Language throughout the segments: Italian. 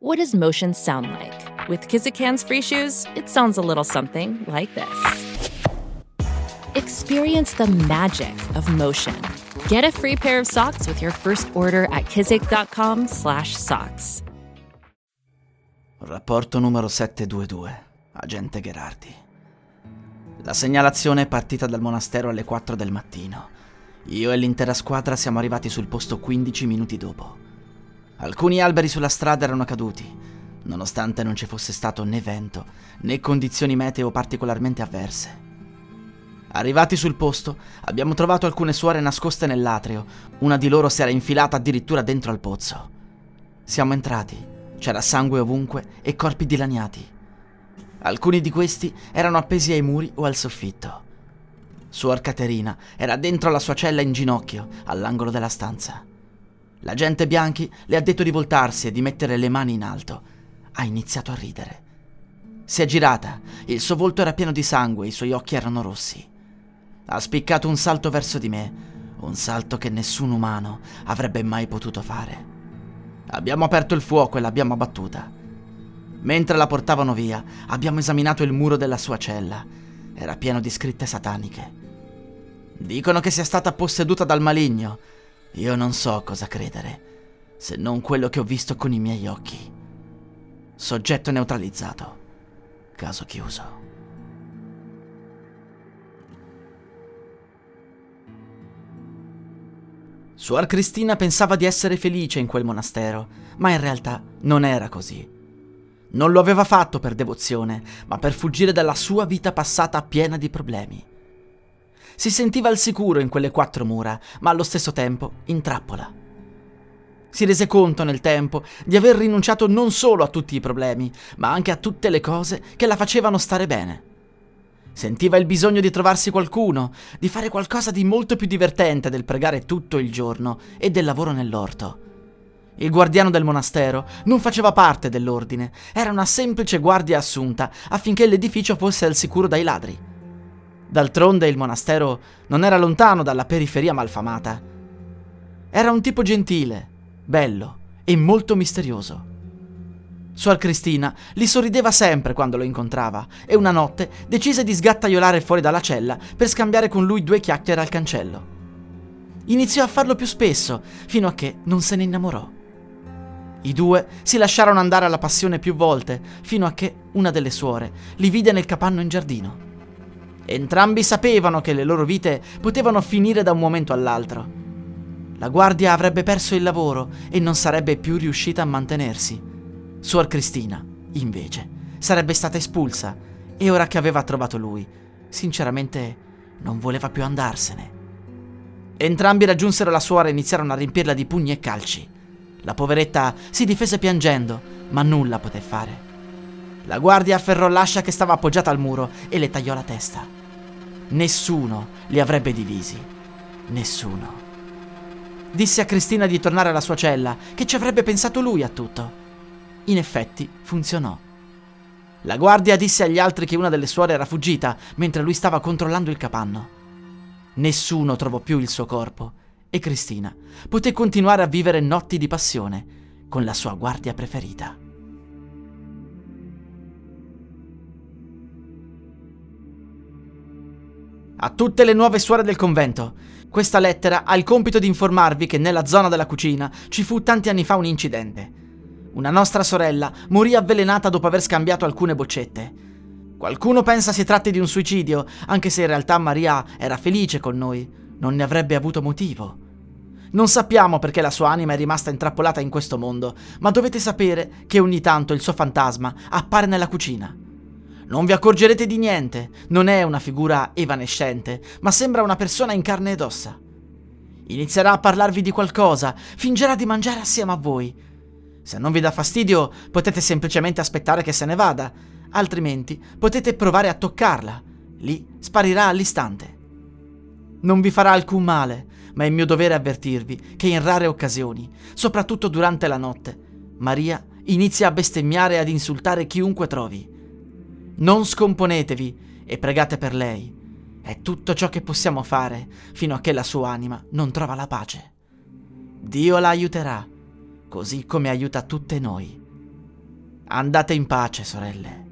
What does motion sound like? With Kizikans free shoes, it sounds a little something like this. Experience the magic of motion. Get a free pair of socks with your first order at kizik.com/socks. Rapporto numero 722. Agente Gherardi. La segnalazione è partita dal monastero alle 4 del mattino. Io e l'intera squadra siamo arrivati sul posto 15 minuti dopo. Alcuni alberi sulla strada erano caduti, nonostante non ci fosse stato né vento né condizioni meteo particolarmente avverse. Arrivati sul posto, abbiamo trovato alcune suore nascoste nell'atrio. Una di loro si era infilata addirittura dentro al pozzo. Siamo entrati. C'era sangue ovunque e corpi dilaniati. Alcuni di questi erano appesi ai muri o al soffitto. Suor Caterina era dentro la sua cella in ginocchio, all'angolo della stanza. L'agente Bianchi le ha detto di voltarsi e di mettere le mani in alto. Ha iniziato a ridere. Si è girata, il suo volto era pieno di sangue, i suoi occhi erano rossi. Ha spiccato un salto verso di me, un salto che nessun umano avrebbe mai potuto fare. Abbiamo aperto il fuoco e l'abbiamo abbattuta. Mentre la portavano via, abbiamo esaminato il muro della sua cella. Era pieno di scritte sataniche. Dicono che sia stata posseduta dal maligno io non so cosa credere, se non quello che ho visto con i miei occhi. Soggetto neutralizzato. Caso chiuso. Suor Cristina pensava di essere felice in quel monastero, ma in realtà non era così. Non lo aveva fatto per devozione, ma per fuggire dalla sua vita passata piena di problemi. Si sentiva al sicuro in quelle quattro mura, ma allo stesso tempo in trappola. Si rese conto nel tempo di aver rinunciato non solo a tutti i problemi, ma anche a tutte le cose che la facevano stare bene. Sentiva il bisogno di trovarsi qualcuno, di fare qualcosa di molto più divertente del pregare tutto il giorno e del lavoro nell'orto. Il guardiano del monastero non faceva parte dell'ordine, era una semplice guardia assunta affinché l'edificio fosse al sicuro dai ladri. D'altronde il monastero non era lontano dalla periferia malfamata. Era un tipo gentile, bello e molto misterioso. Suor Cristina gli sorrideva sempre quando lo incontrava e una notte decise di sgattaiolare fuori dalla cella per scambiare con lui due chiacchiere al cancello. Iniziò a farlo più spesso, fino a che non se ne innamorò. I due si lasciarono andare alla passione più volte, fino a che una delle suore li vide nel capanno in giardino. Entrambi sapevano che le loro vite potevano finire da un momento all'altro. La guardia avrebbe perso il lavoro e non sarebbe più riuscita a mantenersi. Suor Cristina, invece, sarebbe stata espulsa e ora che aveva trovato lui, sinceramente non voleva più andarsene. Entrambi raggiunsero la suora e iniziarono a riempirla di pugni e calci. La poveretta si difese piangendo, ma nulla poté fare. La guardia afferrò l'ascia che stava appoggiata al muro e le tagliò la testa. Nessuno li avrebbe divisi. Nessuno. Disse a Cristina di tornare alla sua cella, che ci avrebbe pensato lui a tutto. In effetti, funzionò. La guardia disse agli altri che una delle suore era fuggita mentre lui stava controllando il capanno. Nessuno trovò più il suo corpo e Cristina poté continuare a vivere notti di passione con la sua guardia preferita. A tutte le nuove suore del convento. Questa lettera ha il compito di informarvi che nella zona della cucina ci fu tanti anni fa un incidente. Una nostra sorella morì avvelenata dopo aver scambiato alcune boccette. Qualcuno pensa si tratti di un suicidio, anche se in realtà Maria era felice con noi. Non ne avrebbe avuto motivo. Non sappiamo perché la sua anima è rimasta intrappolata in questo mondo, ma dovete sapere che ogni tanto il suo fantasma appare nella cucina. Non vi accorgerete di niente, non è una figura evanescente, ma sembra una persona in carne ed ossa. Inizierà a parlarvi di qualcosa, fingerà di mangiare assieme a voi. Se non vi dà fastidio, potete semplicemente aspettare che se ne vada, altrimenti potete provare a toccarla. Lì sparirà all'istante. Non vi farà alcun male, ma è mio dovere avvertirvi che in rare occasioni, soprattutto durante la notte, Maria inizia a bestemmiare e ad insultare chiunque trovi. Non scomponetevi e pregate per lei. È tutto ciò che possiamo fare fino a che la sua anima non trova la pace. Dio la aiuterà, così come aiuta tutte noi. Andate in pace, sorelle.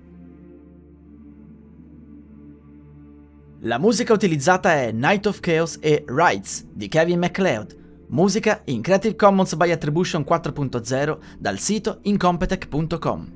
La musica utilizzata è Night of Chaos e Rights di Kevin MacLeod, musica in Creative Commons by Attribution 4.0 dal sito incompetech.com.